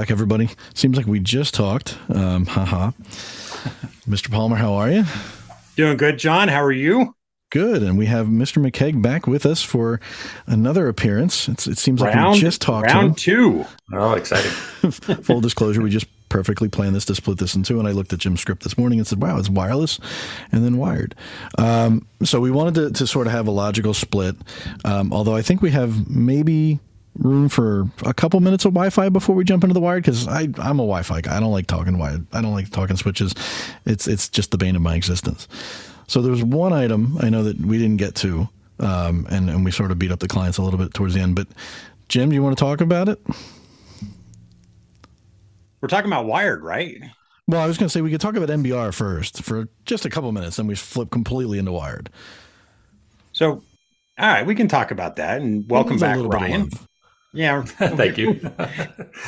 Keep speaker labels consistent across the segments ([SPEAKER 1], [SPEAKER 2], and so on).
[SPEAKER 1] All right, welcome back, everybody. Seems like we just talked. Um, haha. Mr. Palmer, how are you?
[SPEAKER 2] Doing good, John. How are you?
[SPEAKER 1] Good, and we have Mr. McCaigue back with us for another appearance. It's, it seems like we just talked.
[SPEAKER 2] Round two.
[SPEAKER 3] Oh, exciting!
[SPEAKER 1] Full disclosure: we just perfectly planned this to split this in two, and I looked at Jim's script this morning and said, "Wow, it's wireless and then wired." Um, so we wanted to, to, sort of have a logical split. Um, although I think we have maybe room for a couple minutes of Wi-Fi before we jump into the wired because I I'm a Wi-Fi guy. I don't like talking wired. I don't like talking switches. It's it's just the bane of my existence. So there's one item I know that we didn't get to, um, and and we sort of beat up the clients a little bit towards the end. But Jim, do you want to talk about it?
[SPEAKER 2] We're talking about wired, right?
[SPEAKER 1] Well, I was going to say we could talk about MBR first for just a couple minutes, then we flip completely into wired.
[SPEAKER 2] So, all right, we can talk about that. And welcome back, Ryan. Yeah,
[SPEAKER 3] thank you.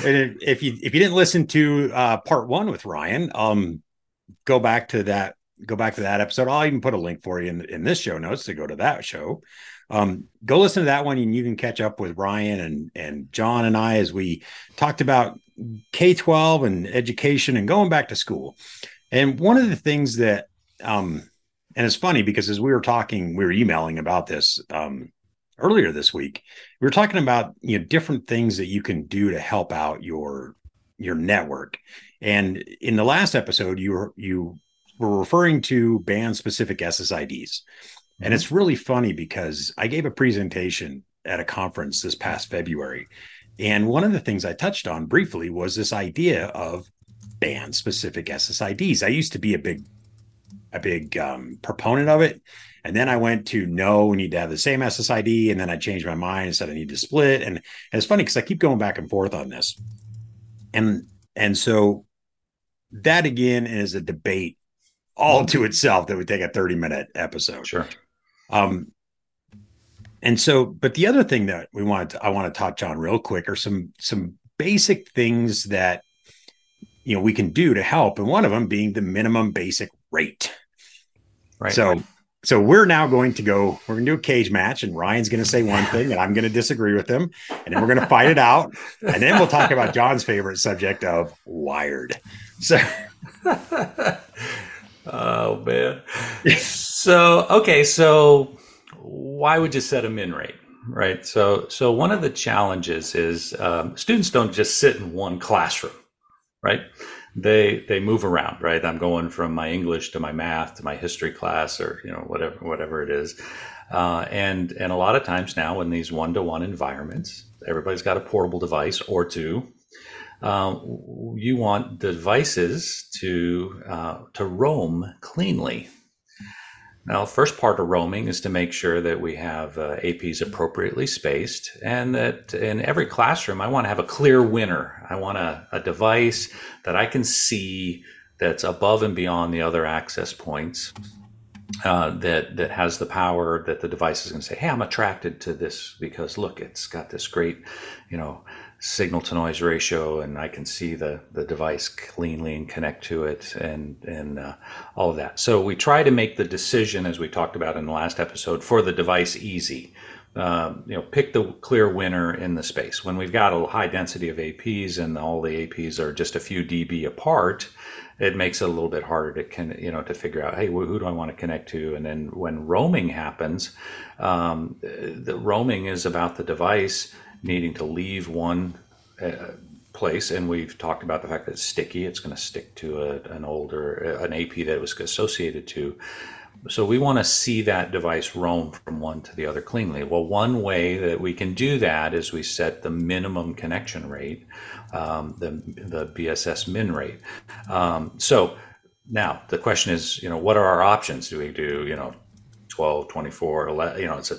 [SPEAKER 2] if you if you didn't listen to uh, part one with Ryan, um, go back to that go back to that episode. I'll even put a link for you in, in this show notes to go to that show. Um, go listen to that one and you can catch up with Ryan and, and John and I as we talked about K 12 and education and going back to school. And one of the things that, um, and it's funny because as we were talking, we were emailing about this um, earlier this week. We were talking about you know different things that you can do to help out your your network. And in the last episode, you were you we're referring to band specific SSIDs. Mm-hmm. And it's really funny because I gave a presentation at a conference this past February. And one of the things I touched on briefly was this idea of band specific SSIDs. I used to be a big, a big um, proponent of it. And then I went to no, we need to have the same SSID. And then I changed my mind and said I need to split. And, and it's funny because I keep going back and forth on this. And and so that again is a debate all to itself that would take a 30 minute episode.
[SPEAKER 3] Sure.
[SPEAKER 2] Um, and so, but the other thing that we wanted to, I want to touch on real quick are some, some basic things that, you know, we can do to help. And one of them being the minimum basic rate.
[SPEAKER 3] Right.
[SPEAKER 2] So, so we're now going to go, we're going to do a cage match and Ryan's going to say one thing and I'm going to disagree with him. And then we're going to fight it out. And then we'll talk about John's favorite subject of wired. So,
[SPEAKER 3] Oh man. so okay, so why would you set a min rate? Right. So so one of the challenges is um, students don't just sit in one classroom, right? They they move around, right? I'm going from my English to my math to my history class, or you know whatever whatever it is, uh, and and a lot of times now in these one to one environments, everybody's got a portable device or two, uh, you want devices to uh, to roam cleanly. Now, first part of roaming is to make sure that we have uh, APs appropriately spaced, and that in every classroom, I want to have a clear winner. I want a, a device that I can see that's above and beyond the other access points. Uh, that that has the power that the device is going to say, "Hey, I'm attracted to this because look, it's got this great, you know, signal to noise ratio and I can see the, the device cleanly and connect to it and, and uh, all of that. So we try to make the decision, as we talked about in the last episode, for the device easy. Um, you know, pick the clear winner in the space. When we've got a high density of APs and all the APs are just a few dB apart, it makes it a little bit harder to can you know to figure out hey who do I want to connect to and then when roaming happens um, the roaming is about the device needing to leave one uh, place, and we've talked about the fact that it's sticky. It's going to stick to a, an older uh, an AP that it was associated to. So we want to see that device roam from one to the other cleanly. Well, one way that we can do that is we set the minimum connection rate, um, the the BSS min rate. Um, so now the question is, you know, what are our options? Do we do, you know, 12, 24, 11, you know, it's a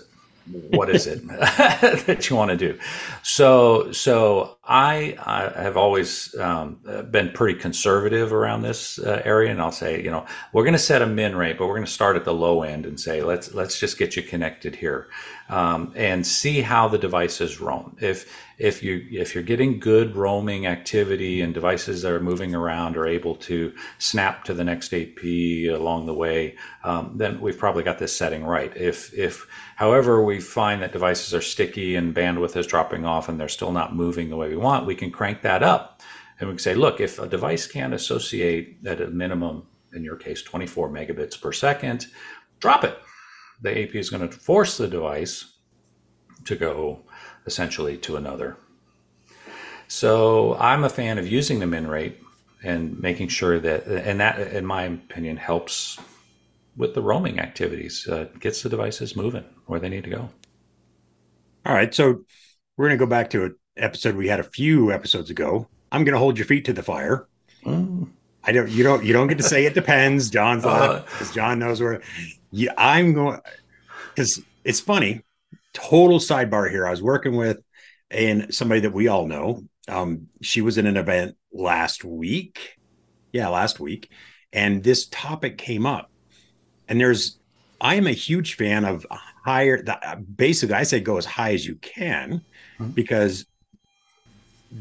[SPEAKER 3] what is it that you want to do? So, so I, I have always um, been pretty conservative around this uh, area, and I'll say, you know, we're going to set a min rate, but we're going to start at the low end and say, let's let's just get you connected here, um, and see how the devices roam. If if you if you're getting good roaming activity and devices that are moving around are able to snap to the next AP along the way, um, then we've probably got this setting right. If if however we find that devices are sticky and bandwidth is dropping off and they're still not moving the way we want, we can crank that up. And we can say, look, if a device can associate at a minimum, in your case, 24 megabits per second, drop it. The AP is going to force the device to go essentially to another. So I'm a fan of using the min rate and making sure that, and that, in my opinion, helps with the roaming activities, uh, gets the devices moving where they need to go.
[SPEAKER 2] All right. So we're going to go back to an episode we had a few episodes ago. I'm going to hold your feet to the fire. Mm. I don't, you don't, you don't get to say it depends. John's uh, because John knows where. Yeah, I'm going because it's funny. Total sidebar here. I was working with and somebody that we all know. Um, she was in an event last week. Yeah, last week, and this topic came up. And there's, I am a huge fan of higher. The, basically, I say go as high as you can, mm-hmm. because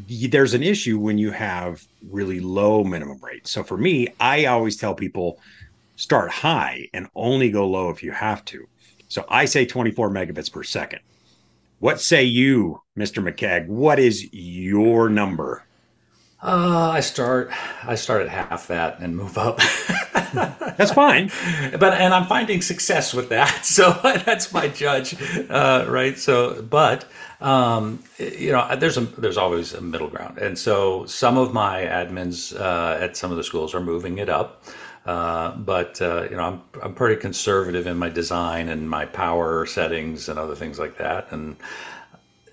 [SPEAKER 2] there's an issue when you have really low minimum rates. So for me, I always tell people start high and only go low if you have to. So I say 24 megabits per second. What say you, Mr. McCaigue? What is your number?
[SPEAKER 3] Uh, I start I start at half that and move up.
[SPEAKER 2] that's fine.
[SPEAKER 3] But and I'm finding success with that. So that's my judge, uh, right? So, but um, you know, there's a there's always a middle ground, and so some of my admins uh, at some of the schools are moving it up. Uh, but uh, you know, I'm I'm pretty conservative in my design and my power settings and other things like that. And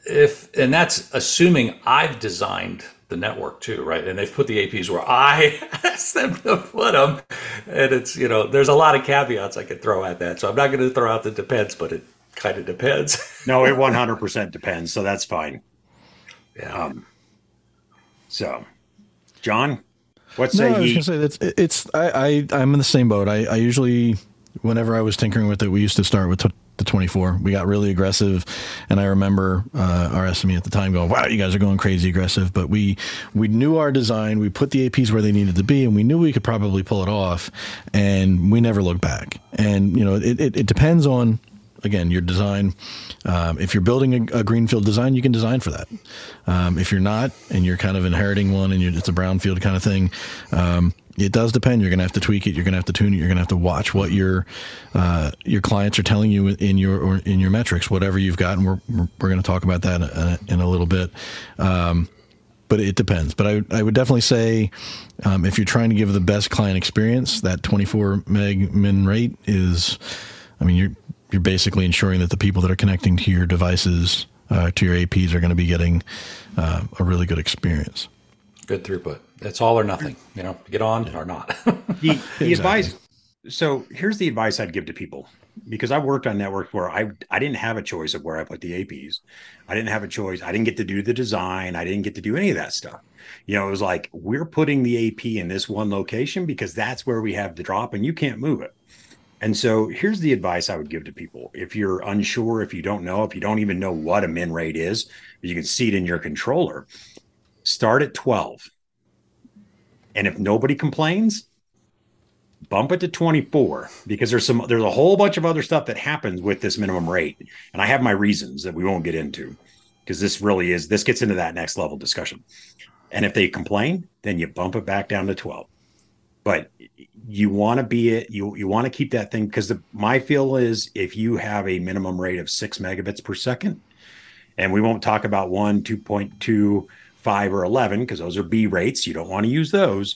[SPEAKER 3] if and that's assuming I've designed the network too, right? And they've put the APs where I asked them to put them, and it's you know, there's a lot of caveats I could throw at that. So I'm not going to throw out the depends, but it kind of depends.
[SPEAKER 2] no, it 100% depends. So that's fine.
[SPEAKER 3] Yeah. Um,
[SPEAKER 2] so, John,
[SPEAKER 1] what say no, I was gonna say that's it's I, I I'm in the same boat. I, I usually whenever I was tinkering with it, we used to start with t- the 24. We got really aggressive, and I remember uh, our SME at the time going, "Wow, you guys are going crazy aggressive." But we we knew our design. We put the APs where they needed to be, and we knew we could probably pull it off. And we never looked back. And you know, it, it, it depends on again your design. Um, if you're building a, a, greenfield design, you can design for that. Um, if you're not, and you're kind of inheriting one, and it's a brownfield kind of thing, um, it does depend. You're going to have to tweak it. You're going to have to tune it. You're going to have to watch what your uh, your clients are telling you in your in your metrics, whatever you've got. And we're we're going to talk about that in a, in a little bit. Um, but it depends. But I, I would definitely say um, if you're trying to give the best client experience, that 24 meg min rate is, I mean, you're you're basically ensuring that the people that are connecting to your devices, uh, to your APs, are going to be getting uh, a really good experience.
[SPEAKER 3] Good throughput. It's all or nothing. You know, get on yeah. or not.
[SPEAKER 2] the, the exactly. advice. So here's the advice I'd give to people because I worked on networks where I I didn't have a choice of where I put the APs. I didn't have a choice. I didn't get to do the design. I didn't get to do any of that stuff. You know, it was like we're putting the AP in this one location because that's where we have the drop and you can't move it. And so here's the advice I would give to people. If you're unsure, if you don't know, if you don't even know what a min rate is, you can see it in your controller. Start at 12. And if nobody complains, bump it to 24 because there's some there's a whole bunch of other stuff that happens with this minimum rate. And I have my reasons that we won't get into because this really is this gets into that next level discussion. And if they complain, then you bump it back down to 12 but you want to be it you you want to keep that thing because the my feel is if you have a minimum rate of six megabits per second and we won't talk about one 2.2 5 or 11 because those are b rates you don't want to use those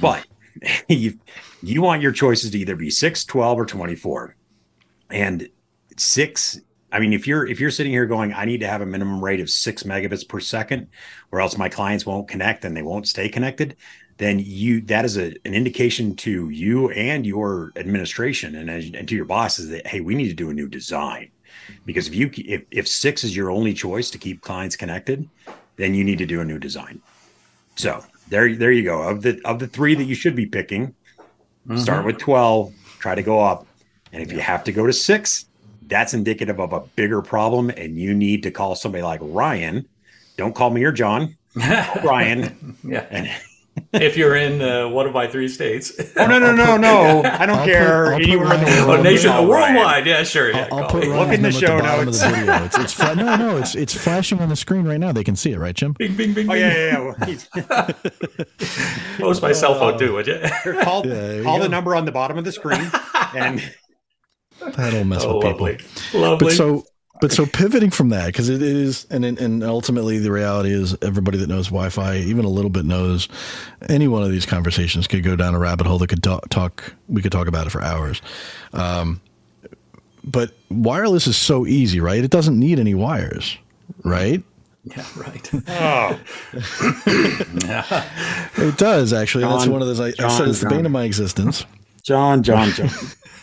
[SPEAKER 2] but you, you want your choices to either be 6 12 or 24 and 6 I mean, if you're if you're sitting here going, I need to have a minimum rate of six megabits per second, or else my clients won't connect and they won't stay connected then you that is a, an indication to you and your administration and, and to your bosses that hey we need to do a new design. Because if you if, if six is your only choice to keep clients connected then you need to do a new design. So there there you go. Of the of the three that you should be picking mm-hmm. start with 12 try to go up. And if you have to go to six that's indicative of a bigger problem and you need to call somebody like ryan. Don't call me or john. Ryan.
[SPEAKER 3] Yeah.
[SPEAKER 2] And
[SPEAKER 3] if you're in uh, one of my three states.
[SPEAKER 2] Oh no no no no! I don't
[SPEAKER 1] I'll
[SPEAKER 2] care
[SPEAKER 1] put- I'll
[SPEAKER 2] anywhere in the world.
[SPEAKER 3] Oh, nation,
[SPEAKER 2] No, Ryan.
[SPEAKER 3] worldwide, yeah, sure. Yeah,
[SPEAKER 1] I'll, I'll put
[SPEAKER 3] me.
[SPEAKER 2] Look in the show
[SPEAKER 1] at the bottom
[SPEAKER 2] notes.
[SPEAKER 1] of the video. It's, it's fla- no, no, it's it's flashing on the screen right now. They can see it, right, Jim?
[SPEAKER 3] Bing, bing, bing,
[SPEAKER 2] Oh yeah yeah yeah.
[SPEAKER 3] Post my cell phone too, would you?
[SPEAKER 2] Call
[SPEAKER 1] Yeah, there you
[SPEAKER 2] call the number on the bottom of the screen, and
[SPEAKER 1] That'll mess
[SPEAKER 3] oh,
[SPEAKER 1] with people.
[SPEAKER 3] lovely, lovely.
[SPEAKER 1] But so, but so pivoting from that because it is, and and ultimately the reality is everybody that knows Wi-Fi, even a little bit knows, any one of these conversations could go down a rabbit hole that could talk. talk we could talk about it for hours. Um, but wireless is so easy, right? It doesn't need any wires, right?
[SPEAKER 3] yeah, right.
[SPEAKER 2] oh,
[SPEAKER 1] It does actually. That's one of those. I, I said it's the bane of my existence.
[SPEAKER 2] John John John.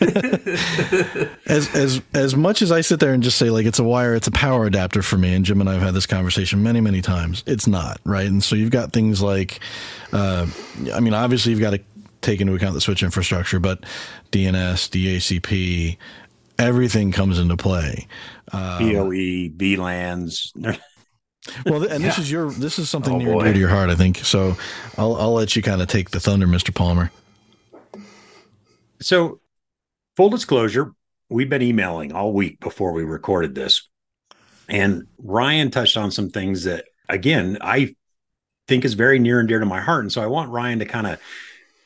[SPEAKER 1] as as as much as I sit there and just say like it's a wire, it's a power adapter for me, and Jim and I have had this conversation many many times. It's not right, and so you've got things like, uh, I mean, obviously you've got to take into account the switch infrastructure, but DNS, DHCP, everything comes into play. Um,
[SPEAKER 2] PoE, VLANs.
[SPEAKER 1] well, th- and this is your this is something
[SPEAKER 3] Oh,
[SPEAKER 1] near and
[SPEAKER 3] boy.
[SPEAKER 1] dear to your heart, I think. So I'll I'll let you kind of take the thunder, Mister Palmer.
[SPEAKER 2] So, full disclosure, we've been emailing all week before we recorded this. And Ryan touched on some things that, again, I think is very near and dear to my heart. And so I want Ryan to kind of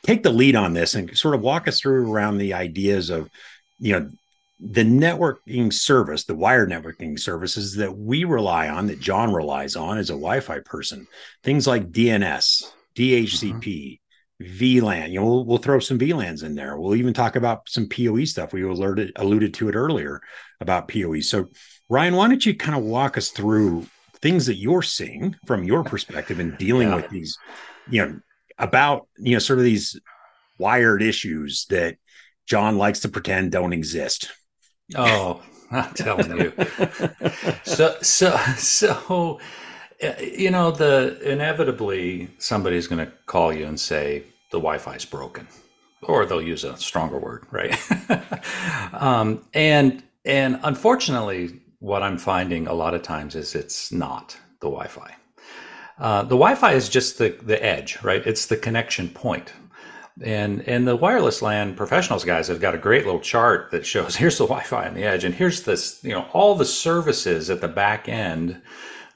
[SPEAKER 2] take the lead on this and sort of walk us through around the ideas of, you know, the networking service, the wired networking services that we rely on, that John relies on as a Wi Fi person, things like DNS, DHCP, mm-hmm. VLAN. You know, we'll, we'll throw some VLANs in there. We'll even talk about some PoE stuff. We alerted, alluded to it earlier about PoE. So, Ryan, why don't you kind of walk us through things that you're seeing from your perspective in dealing
[SPEAKER 3] Yeah.
[SPEAKER 2] with these, you know, about, you know, sort of these wired issues that John likes to pretend don't exist.
[SPEAKER 3] Oh, I'm telling you. so, so, so, you know, the inevitably somebody's going to call you and say the Wi-Fi is broken, or they'll use a stronger word, right? um, and and unfortunately, what I'm finding a lot of times is it's not the Wi-Fi. Uh, the Wi-Fi is just the the edge, right? It's the connection. And and the wireless LAN professionals guys have got a great little chart that shows here's the Wi-Fi on the edge, and here's this you know all the services at the back end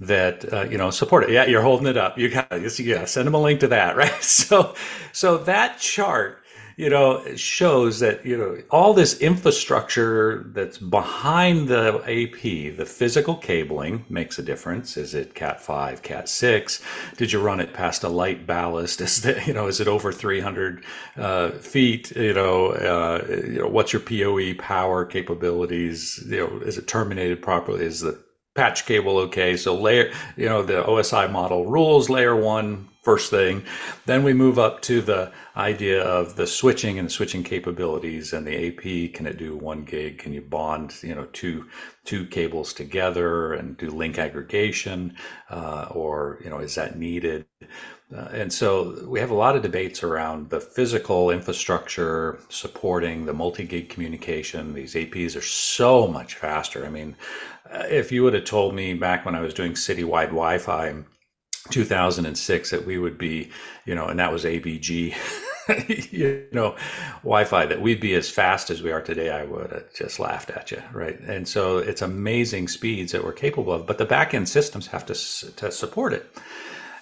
[SPEAKER 3] that uh, you know support it. Yeah, you're holding it up. You got it. yeah. Send them a link to that, right? So so that chart you know shows that you know all this infrastructure that's behind the AP, the physical cabling makes a difference. Is it Cat five, Cat six? Did you run it past a light ballast? Is that you know is it over three hundred uh, feet? You know, uh, you know what's your PoE power capabilities? You know, is it terminated properly? Is the patch cable okay? So layer, you know, the OSI model rules layer one first thing. Then we move up to the idea of the switching and switching capabilities and the AP. Can it do one gig? Can you bond, you know, two two cables together and do link aggregation, uh, or you know, is that needed? Uh, and so we have a lot of debates around the physical infrastructure supporting the multi-gig communication. These APs are so much faster. I mean, uh, if you would have told me back when I was doing citywide Wi-Fi in 2006 that we would be, you know, and that was ABG, you know, Wi-Fi that we'd be as fast as we are today, I would have just laughed at you, right? And so it's amazing speeds that we're capable of, but the back-end systems have to to support it.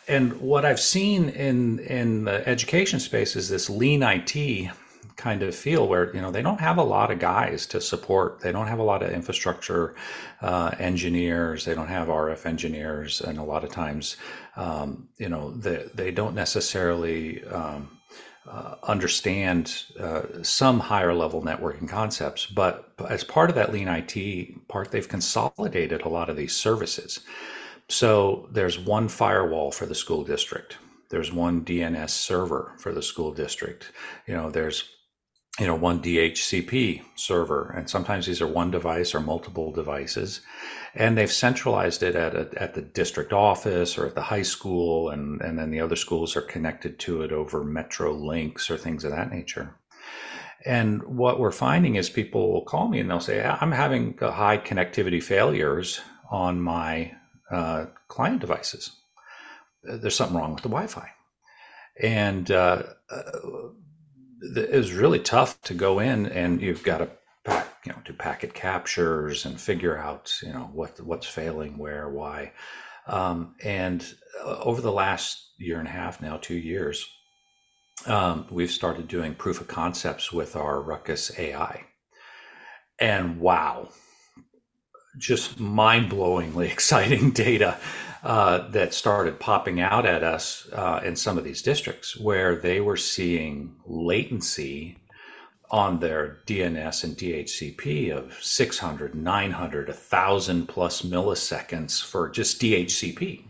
[SPEAKER 3] And what I've seen in in the education space is this lean IT kind of feel where you know they don't have a lot of guys to support. They don't have a lot of infrastructure uh, engineers. They don't have RF engineers, and a lot of times, um, you know, they they don't necessarily. Um, uh, understand uh, some higher level networking concepts, but as part of that lean IT part, they've consolidated a lot of these services. So there's one firewall for the school district. There's one DNS server for the school district. You know, there's you know one DHCP server, and sometimes these are one device or multiple devices, and they've centralized it at a, at the district office or at the high school, and and then the other schools are connected to it over metro links or things of that nature. And what we're finding is people will call me and they'll say, "I'm having high connectivity failures on my uh, client devices. There's something wrong with the Wi-Fi." and uh, it was really tough to go in and you've got to pack, you know, do packet captures and figure out, you know, what what's failing, where, why. Um, and uh, over the last year and a half now, two years, um, we've started doing proof of concepts with our Ruckus AI. And wow, just mind blowingly exciting data uh, that started popping out at us uh, in some of these districts where they were seeing latency on their DNS and DHCP of 600, 900, 1,000 plus milliseconds for just DHCP.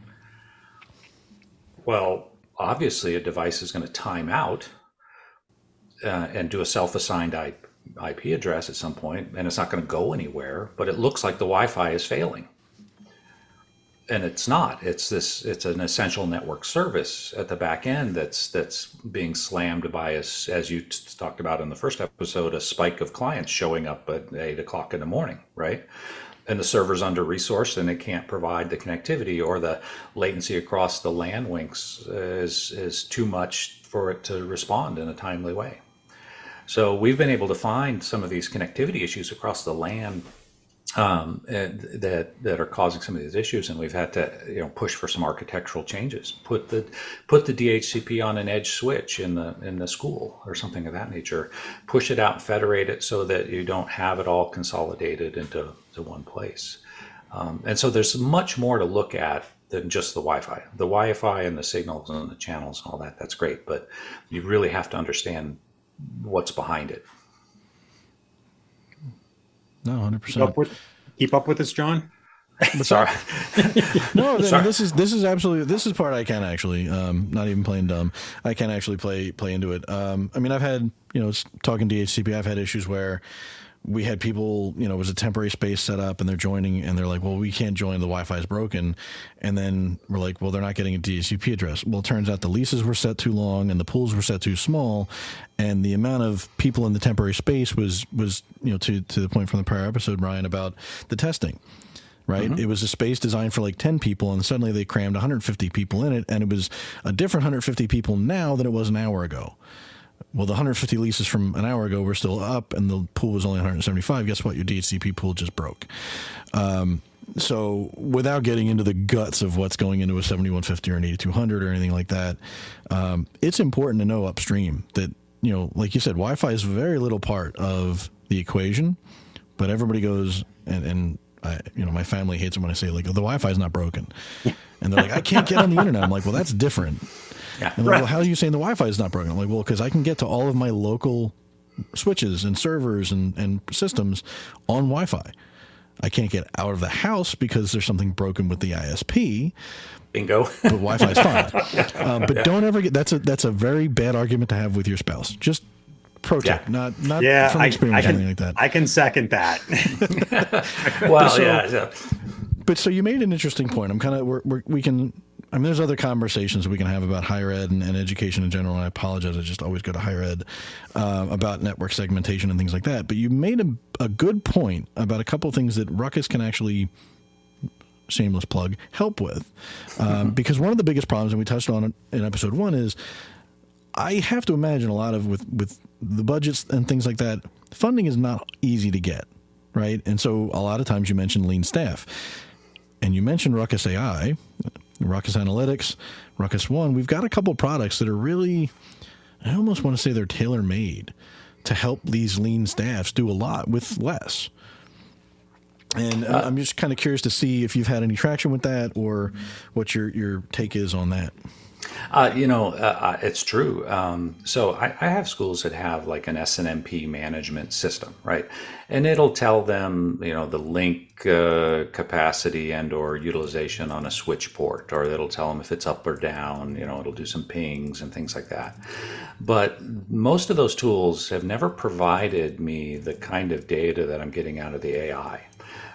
[SPEAKER 3] Well, obviously, a device is going to time out uh, and do a self assigned IP address at some point, and it's not going to go anywhere, but it looks like the Wi Fi is failing. And it's not. It's this it's an essential network service at the back end that's that's being slammed by as as you talked about in the first episode a spike of clients showing up at eight o'clock in the morning right? And the server's under resourced and it can't provide the connectivity or the latency across the LAN links is is too much for it to respond in a timely way so we've been able to find some of these connectivity issues across the LAN um, that that are causing some of these issues, and we've had to you know push for some architectural changes. Put the put the DHCP on an edge switch in the in the school or something of that nature. Push it out and federate it so that you don't have it all consolidated into to one place. Um, and so there's much more to look at than just the Wi-Fi. The Wi-Fi and the signals and the channels and all that that's great, but you really have to understand what's behind it.
[SPEAKER 1] No, hundred percent.
[SPEAKER 2] Keep up with this, John.
[SPEAKER 3] Sorry.
[SPEAKER 1] no, Sorry. this is this is absolutely this is part I can actually um, not even playing dumb. I can actually play play into it. Um, I mean, I've had you know talking DHCP. I've had issues where we had people, you know, it was a temporary space set up and they're joining and they're like, well, we can't join. The Wi Fi is broken. And then we're like, well, they're not getting a DHCP address. Well, it turns out the leases were set too long and the pools were set too small. And the amount of people in the temporary space was, was, you know, to, to the point from the prior episode, Ryan, about the testing right? Mm-hmm. It was a space designed for like 10 people, and suddenly they crammed 150 people in it, and it was a different 150 people now than it was an hour ago. Well, the 150 leases from an hour ago were still up, and the pool was only 175. Guess what? Your DHCP pool just broke. Um, so, without getting into the guts of what's going into a 7150 or an 8200 or anything like that, um, it's important to know upstream that you know, like you said, Wi-Fi is very little part of the equation, but everybody goes and, and I, you know, my family hates it when I say like, oh, the Wi-Fi is not broken, and they're like, I can't get on the internet. I'm like, well, that's different. Yeah. And like, well, how are you saying the Wi-Fi is not broken? I'm like, well, because I can get to all of my local switches and servers and, and systems on Wi-Fi. I can't get out of the house because there's something broken with the ISP.
[SPEAKER 3] Bingo.
[SPEAKER 1] but Wi-Fi is fine. Um, but yeah. don't ever get that's a that's a very bad argument to have with your spouse. Just pro tip, yeah. not not
[SPEAKER 2] yeah, from experience I, I can, like that. I can second that.
[SPEAKER 3] well, so, yeah, yeah.
[SPEAKER 1] But so you made an interesting point. I'm kind of we can I mean, there's other conversations we can have about higher ed and, and education in general. And I apologize, I just always go to higher ed uh, about network segmentation and things like that. But you made a, a good point about a couple of things that Ruckus can actually shameless plug help with um, mm-hmm. because one of the biggest problems and we touched on it in episode one is i have to imagine a lot of with with the budgets and things like that funding is not easy to get right and so a lot of times you mention lean staff and you mentioned ruckus ai Ruckus Analytics, Ruckus One, we've got a couple products that are really, I almost want to say they're tailor made to help these lean staffs do a lot with less. And uh, I'm just kind of curious to see if you've had any traction with that or what your, your take is on that.
[SPEAKER 3] Uh, you know, uh, uh, it's true. Um, so I, I, have schools that have like an SNMP management system, right? And it'll tell them, you know, the link uh, capacity and or utilization on a switch port, or it'll tell them if it's up or down. You know, it'll do some pings and things like that. But most of those tools have never provided me the kind of data that I'm getting out of the AI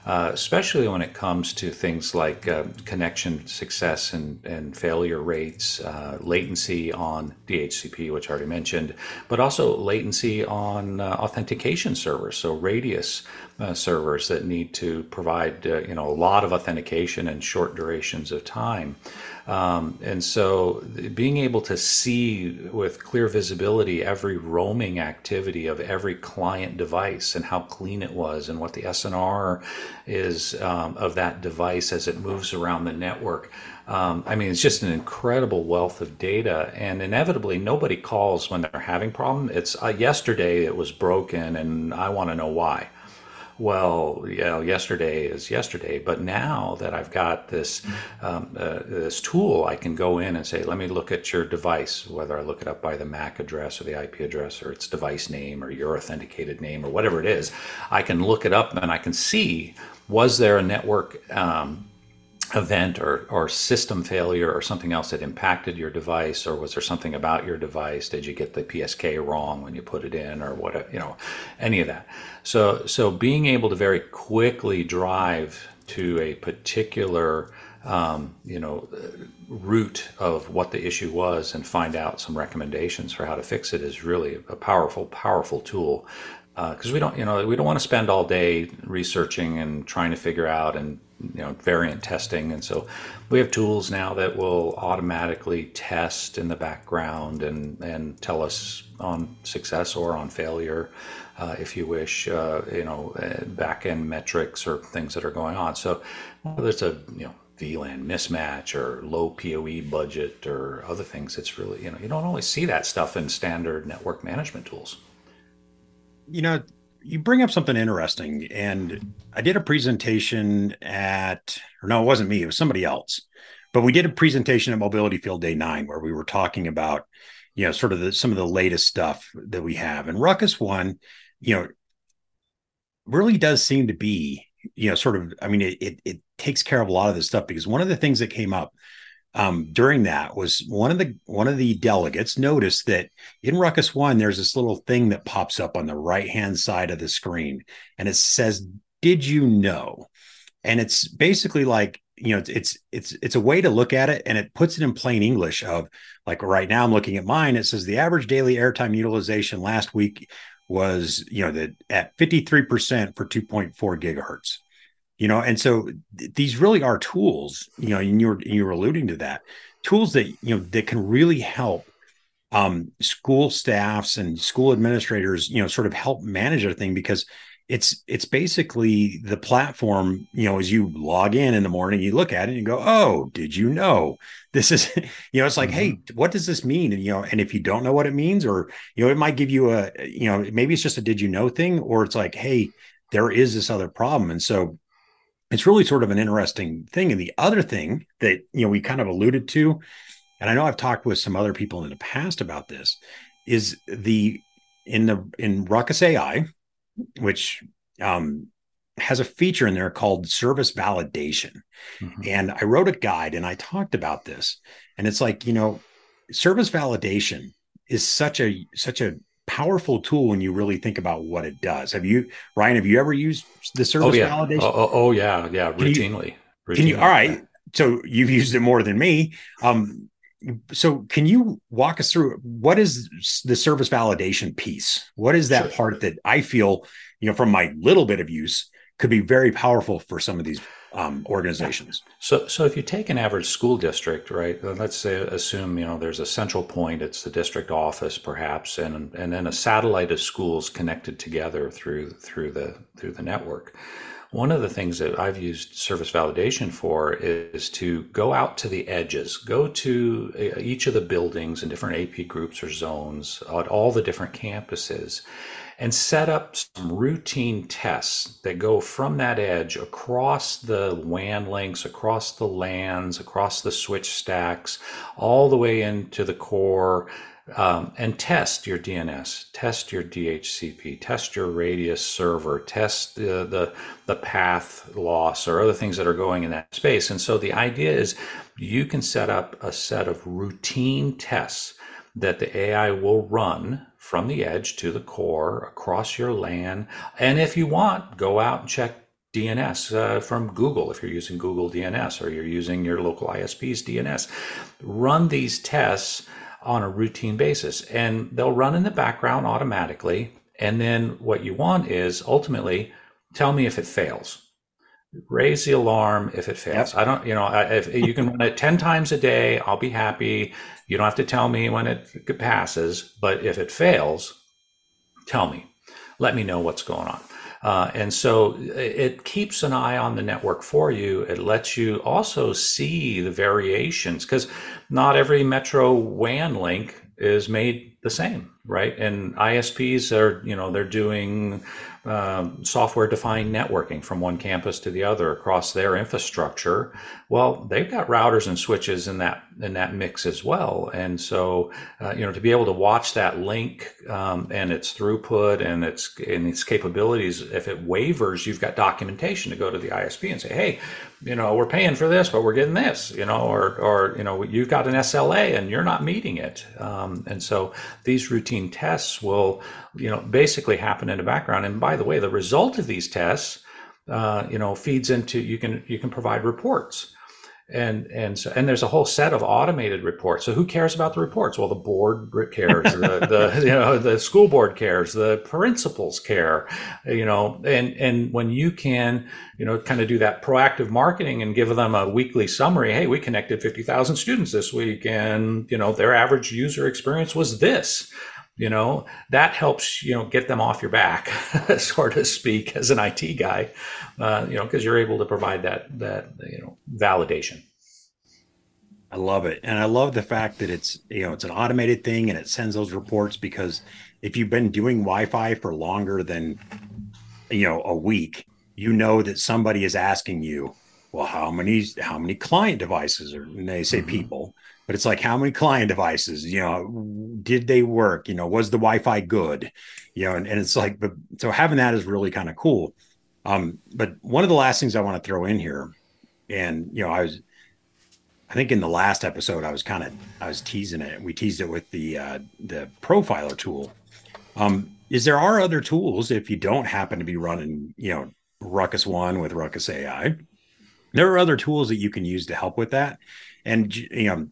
[SPEAKER 3] uh, especially when it comes to things like uh, connection success and, and failure rates, uh, latency on DHCP, which I already mentioned, but also latency on uh, authentication servers, so Radius uh, servers that need to provide you know a lot of authentication and short durations of time. Um, and so being able to see with clear visibility every roaming activity of every client device and how clean it was and what the SNR is um, of that device as it moves around the network. Um, I mean, it's just an incredible wealth of data, and inevitably, nobody calls when they're having problem. It's uh, yesterday it was broken, and I want to know why well, you know, yesterday is yesterday, but now that I've got this um, uh, this tool, I can go in and say, let me look at your device, whether I look it up by the MAC address or the IP address or its device name or your authenticated name or whatever it is. I can look it up and I can see was there a network um, event or, or system failure or something else that impacted your device or was there something about your device? Did you get the psk wrong when you put it in or what you know any of that. So so being able to very quickly drive to a particular um, you know root of what the issue was and find out some recommendations for how to fix it is really a powerful powerful tool. Because uh, we don't you know we don't want to spend all day researching and trying to figure out and you know variant testing. And so we have tools now that will automatically test in the background and and tell us on success or on failure uh, if you wish uh, you know uh, back end metrics or things that are going on. So whether it's a you know VLAN mismatch or low PoE budget or other things it's really you know you don't always see that stuff in standard network management tools.
[SPEAKER 2] You know you bring up something interesting and i did a presentation at or no it wasn't me it was somebody else. But we did a presentation at mobility field day nine where we were talking about you know sort of the, some of the latest stuff that we have. And ruckus one you know really does seem to be you know sort of i mean it, it, it takes care of a lot of this stuff because one of the things that came up um, during that was one of the one of the delegates noticed that in Ruckus One there's this little thing that pops up on the right hand side of the screen, and it says, "Did you know?" And it's basically like you know it's it's it's a way to look at it, and it puts it in plain English. Of like right now, I'm looking at mine. It says the average daily airtime utilization last week was you know that at 53% for 2.4 gigahertz you know and so th- these really are tools you know and you're you're alluding to that tools that you know that can really help um, school staffs and school administrators you know sort of help manage everything because it's it's basically the platform you know as you log in in the morning you look at it and you go oh did you know? This is you know it's like mm-hmm. hey what does this mean? And you know and if you don't know what it means or you know it might give you a you know maybe it's just a did you know thing or it's like hey there is this other problem. And so it's really sort of an interesting thing. And the other thing that you know we kind of alluded to, and I know I've talked with some other people in the past about this, is the in the in Ruckus AI, which um, has a feature in there called service validation. Mm-hmm. And I wrote a guide and I talked about this. And it's like, you know, service validation is such a such a powerful tool when you really think about what it does. Have you, Ryan? Have you ever used the service
[SPEAKER 3] oh, yeah.
[SPEAKER 2] validation?
[SPEAKER 3] Oh, oh, oh, yeah, yeah, routinely.
[SPEAKER 2] Can
[SPEAKER 3] you,
[SPEAKER 2] routinely. Can you all right? So you've used it more than me. Um, so can you walk us through what is the service validation piece? What is that sure. part that I feel, you know, from my little bit of use, could be very powerful for some of these um, organizations.
[SPEAKER 3] So, so if you take an average school district, right? Let's say assume you know there's a central point. It's the district office, perhaps, and and then a satellite of schools connected together through through the through the network. One of the things that I've used service validation for is to go out to the edges, go to uh, each of the buildings and different AP groups or zones at all the different campuses and set up some routine tests that go from that edge across the WAN links, across the LANs, across the switch stacks, all the way into the core. Um, and test your DNS, test your DHCP, test your radius server, test the, the, the path loss or other things that are going in that space. And so the idea is you can set up a set of routine tests that the AI will run from the edge to the core across your LAN. And if you want, go out and check DNS uh, from Google if you're using Google DNS or you're using your local ISP's DNS. Run these tests on a routine basis and they'll run in the background automatically. And then what you want is ultimately tell me if it fails. Raise the alarm if it fails. Yep. I don't, you know, if you can run it 10 times a day, I'll be happy. You don't have to tell me when it passes, but if it fails, tell me. Let me know what's going on. Uh, and so it keeps an eye on the network for you. It lets you also see the variations because not every Metro WAN link is made the same, right? And ISPs are, you know, they're doing um, software defined networking from one campus to the other across their infrastructure. Well, they've got routers and switches in that in that mix as well. And so, uh, you know, to be able to watch that link um, and its throughput and its and its capabilities, if it wavers, you've got documentation to go to the ISP and say, hey, you know, we're paying for this, but we're getting this, you know, or or you know, you've got an SLA and you're not meeting it. Um, and so these routine tests will you know, basically happen in the background. And by the way, the result of these tests, uh, you know, feeds into you can you can provide reports, and and so and there's a whole set of automated reports. So who cares about the reports? Well, the board cares, the, the you know the school board cares, the principals care, you know, and and when you can you know kind of do that proactive marketing and give them a weekly summary. Hey, we connected fifty thousand students this week, and you know their average user experience was this you know that helps you know get them off your back so to speak as an it guy uh, you know because you're able to provide that that you know validation.
[SPEAKER 2] I love it. And i love the fact that it's you know it's an automated thing and it sends those reports because if you've been doing wi-fi for longer than you know a week you know that somebody is asking you well how many how many client devices are and they say mm-hmm. people but it's like how many client devices you know did they work? You know was the wi-fi good? You know and, and it's like but so having that is really kind of cool. Um but one of the last things i want to throw in here and you know i was i think in the last episode i was kind of i was teasing it. We teased it with the uh the profiler tool. Um is there are other tools if you don't happen to be running you know ruckus one with ruckus ai there are other tools that you can use to help with that. And you know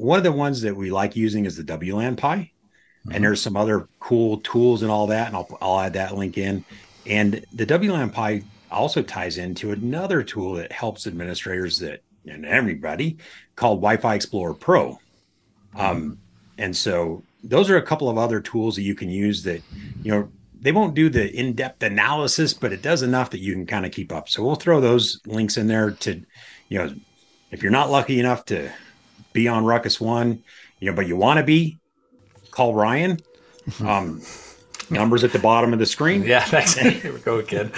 [SPEAKER 2] one of the ones that we like using is the WLAN Pi. Mm-hmm. And there's some other cool tools and all that. And I'll, I'll add that link in. And the WLAN Pi also ties into another tool that helps administrators that and everybody called Wi-Fi Explorer Pro. Mm-hmm. Um, and so those are a couple of other tools that you can use that, you know, they won't do the in-depth analysis, but it does enough that you can kind of keep up. So we'll throw those links in there to, you know, if you're not lucky enough to be on Ruckus One, you know, but you want to be, call Ryan. Um, numbers at the bottom of the screen.
[SPEAKER 3] Yeah, that's it. here we go again.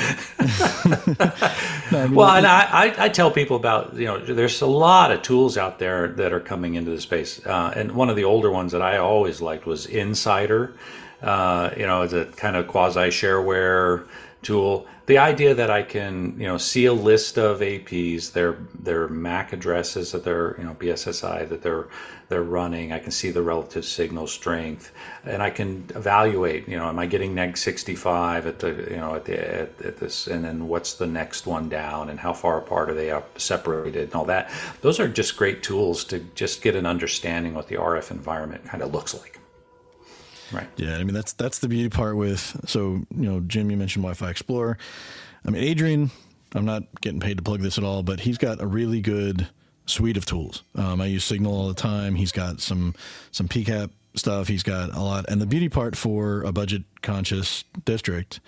[SPEAKER 3] well, and I, I, tell people about you know there's a lot of tools out there that are coming into the space, uh, and one of the older ones that I always liked was inSSIDer. Uh, you know, it's a kind of quasi shareware tool. The idea that I can, you know, see a list of APs, their their MAC addresses that they're, you know, BSSI that they're they're running. I can see the relative signal strength, and I can evaluate. You know, am I getting neg sixty five at the, you know, at the at, at, this, and then what's the next one down, and how far apart are they separated, and all that. Those are just great tools to just get an understanding what the RF environment kind of looks like.
[SPEAKER 1] Right. Yeah, I mean that's that's the beauty part with so you know Jim, you mentioned Wi-Fi Explorer. I mean Adrian, I'm not getting paid to plug this at all, but he's got a really good suite of tools. Um, I use Signal all the time. He's got some some PCAP stuff. He's got a lot, and the beauty part for a budget conscious district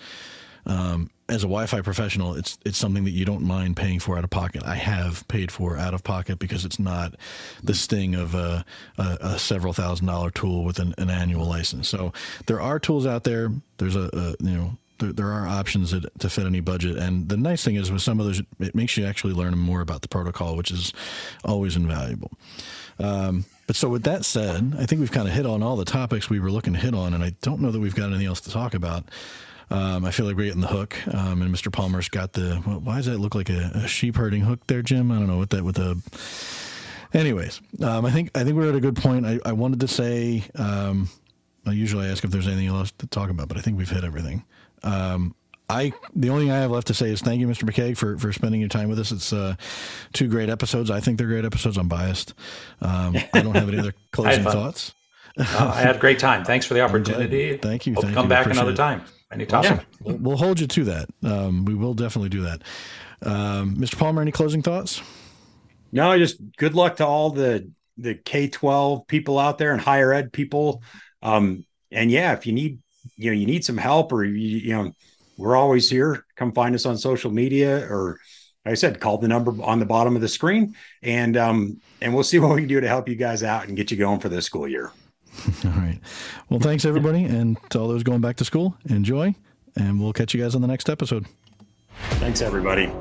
[SPEAKER 1] um, as a Wi-Fi professional, it's it's something that you don't mind paying for out of pocket. I have paid for out of pocket because it's not the sting of a, a, a several thousand dollar tool with an, an, annual license. So there are tools out there. There's a, a you know there, there are options that, to fit any budget. And the nice thing is with some of those, it makes you actually learn more about the protocol, which is always invaluable. Um, but so with that said, I think we've kind of hit on all the topics we were looking to hit on, and I don't know that we've got anything else to talk about. Um, I feel like we're getting the hook, um, and Mr. Palmer's got the. Why does that look like a, a, sheep herding hook there, Jim? I don't know what that with the. Anyways, um, I think I think we're at a good point. I, I wanted to say. Um, I usually ask if there's anything else to talk about, but I think we've hit everything. Um, I the only thing I have left to say is thank you, Mr. McCaigue, for for spending your time with us. It's uh, two great episodes. I think they're great episodes. I'm biased. Um, I don't have any other closing thoughts.
[SPEAKER 3] uh, I had a great time. Thanks for the opportunity.
[SPEAKER 1] Thank you.
[SPEAKER 3] Hope
[SPEAKER 1] Thank
[SPEAKER 3] come
[SPEAKER 1] you.
[SPEAKER 3] back another it. time. Anytime.
[SPEAKER 1] Awesome. We'll, we'll, hold you to that. Um, we will definitely do that. Um, Mr. Palmer, any closing thoughts?
[SPEAKER 2] No, just good luck to all the the K twelve people out there and higher ed people. Um, and yeah, if you need you know you need some help or you, you know we're always here. Come find us on social media or like I said, call the number on the bottom of the screen and um and we'll see what we can do to help you guys out and get you going for this school year.
[SPEAKER 1] All right. Well, thanks everybody and to all those going back to school, enjoy and we'll catch you guys on the next episode.
[SPEAKER 2] Thanks everybody.